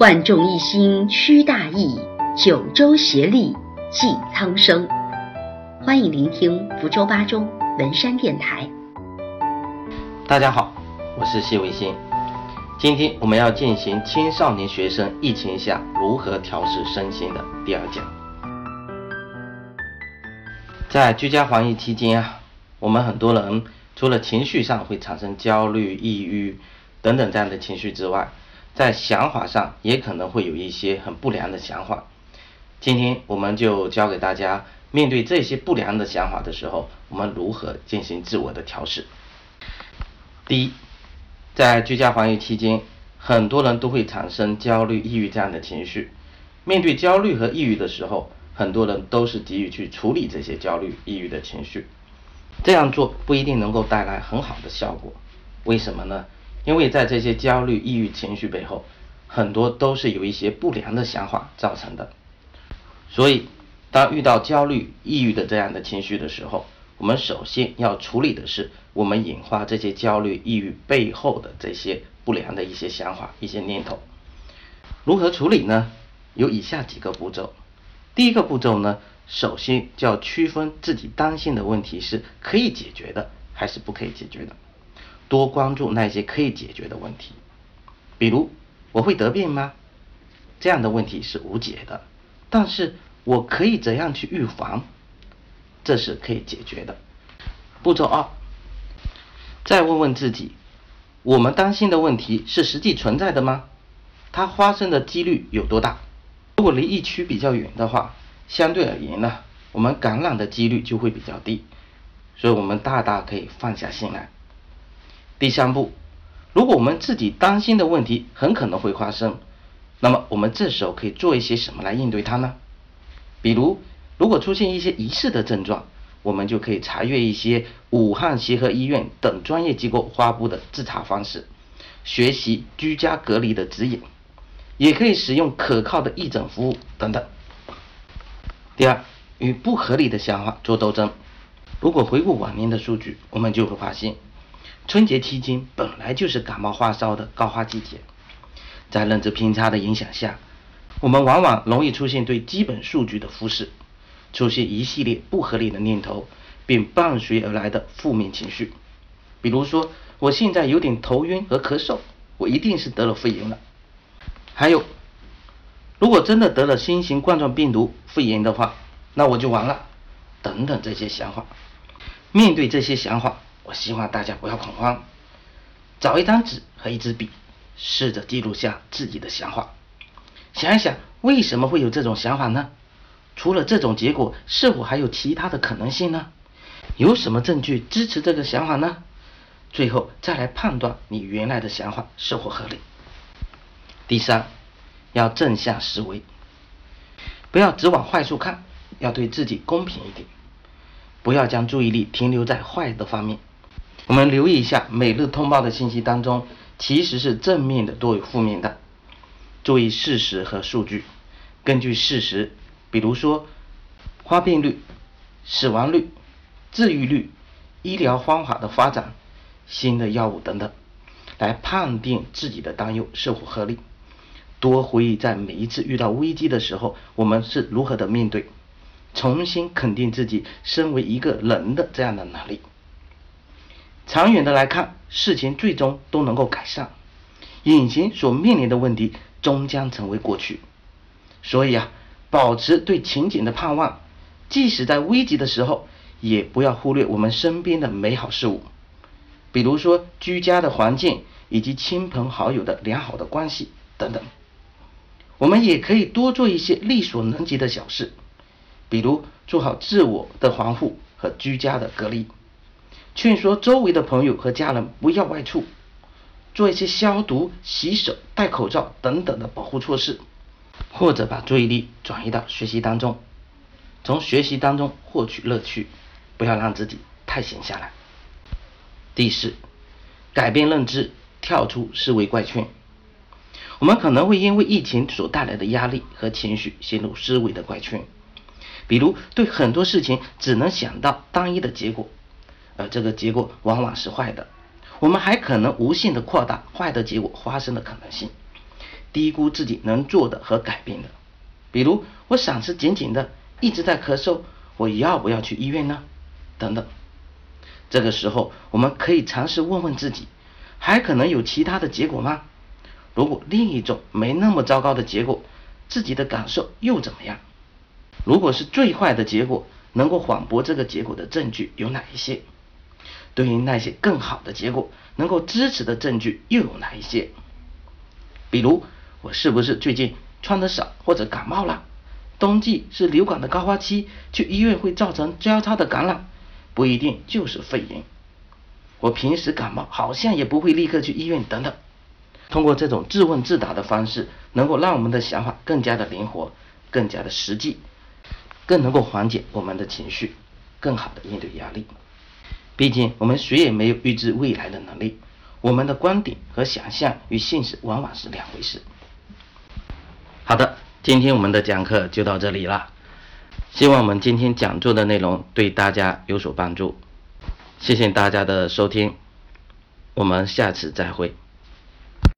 万众一心驱大疫，九州协力济苍生。欢迎聆听福州八中文山电台。大家好，我是谢维新。今天我们要进行青少年学生疫情下如何调试身心的第二讲。在居家防疫期间啊，我们很多人除了情绪上会产生焦虑、抑郁等等这样的情绪之外，在想法上也可能会有一些很不良的想法。今天我们就教给大家，面对这些不良的想法的时候，我们如何进行自我的调试。第一，在居家防疫期间，很多人都会产生焦虑、抑郁这样的情绪。面对焦虑和抑郁的时候，很多人都是急于去处理这些焦虑、抑郁的情绪。这样做不一定能够带来很好的效果。为什么呢？因为在这些焦虑、抑郁情绪背后，很多都是有一些不良的想法造成的。所以，当遇到焦虑、抑郁的这样的情绪的时候，我们首先要处理的是我们引发这些焦虑、抑郁背后的这些不良的一些想法、一些念头。如何处理呢？有以下几个步骤。第一个步骤呢，首先就要区分自己担心的问题是可以解决的还是不可以解决的。多关注那些可以解决的问题，比如我会得病吗？这样的问题是无解的，但是我可以怎样去预防？这是可以解决的。步骤二，再问问自己，我们担心的问题是实际存在的吗？它发生的几率有多大？如果离疫区比较远的话，相对而言呢，我们感染的几率就会比较低，所以我们大大可以放下心来。第三步，如果我们自己担心的问题很可能会发生，那么我们这时候可以做一些什么来应对它呢？比如，如果出现一些疑似的症状，我们就可以查阅一些武汉协和医院等专业机构发布的自查方式，学习居家隔离的指引，也可以使用可靠的义诊服务等等。第二，与不合理的想法做斗争。如果回顾往年的数据，我们就会发现。春节期间本来就是感冒发烧的高发季节，在认知偏差的影响下，我们往往容易出现对基本数据的忽视，出现一系列不合理的念头，并伴随而来的负面情绪。比如说，我现在有点头晕和咳嗽，我一定是得了肺炎了。还有，如果真的得了新型冠状病毒肺炎的话，那我就完了。等等这些想法，面对这些想法。我希望大家不要恐慌，找一张纸和一支笔，试着记录下自己的想法，想一想为什么会有这种想法呢？除了这种结果，是否还有其他的可能性呢？有什么证据支持这个想法呢？最后再来判断你原来的想法是否合理。第三，要正向思维，不要只往坏处看，要对自己公平一点，不要将注意力停留在坏的方面。我们留意一下每日通报的信息当中，其实是正面的多于负面的。注意事实和数据，根据事实，比如说发病率、死亡率、治愈率、医疗方法的发展、新的药物等等，来判定自己的担忧是否合理。多回忆在每一次遇到危机的时候，我们是如何的面对，重新肯定自己身为一个人的这样的能力。长远的来看，事情最终都能够改善，隐形所面临的问题终将成为过去。所以啊，保持对情景的盼望，即使在危急的时候，也不要忽略我们身边的美好事物，比如说居家的环境以及亲朋好友的良好的关系等等。我们也可以多做一些力所能及的小事，比如做好自我的防护和居家的隔离。劝说周围的朋友和家人不要外出，做一些消毒、洗手、戴口罩等等的保护措施，或者把注意力转移到学习当中，从学习当中获取乐趣，不要让自己太闲下来。第四，改变认知，跳出思维怪圈。我们可能会因为疫情所带来的压力和情绪陷入思维的怪圈，比如对很多事情只能想到单一的结果。而这个结果往往是坏的，我们还可能无限的扩大坏的结果发生的可能性，低估自己能做的和改变的。比如我嗓子紧紧的，一直在咳嗽，我要不要去医院呢？等等。这个时候，我们可以尝试问问自己，还可能有其他的结果吗？如果另一种没那么糟糕的结果，自己的感受又怎么样？如果是最坏的结果，能够反驳这个结果的证据有哪一些？对于那些更好的结果，能够支持的证据又有哪一些？比如，我是不是最近穿的少或者感冒了？冬季是流感的高发期，去医院会造成交叉的感染，不一定就是肺炎。我平时感冒好像也不会立刻去医院等等。通过这种自问自答的方式，能够让我们的想法更加的灵活，更加的实际，更能够缓解我们的情绪，更好的应对压力。毕竟我们谁也没有预知未来的能力，我们的观点和想象与现实往往是两回事。好的，今天我们的讲课就到这里了，希望我们今天讲座的内容对大家有所帮助。谢谢大家的收听，我们下次再会。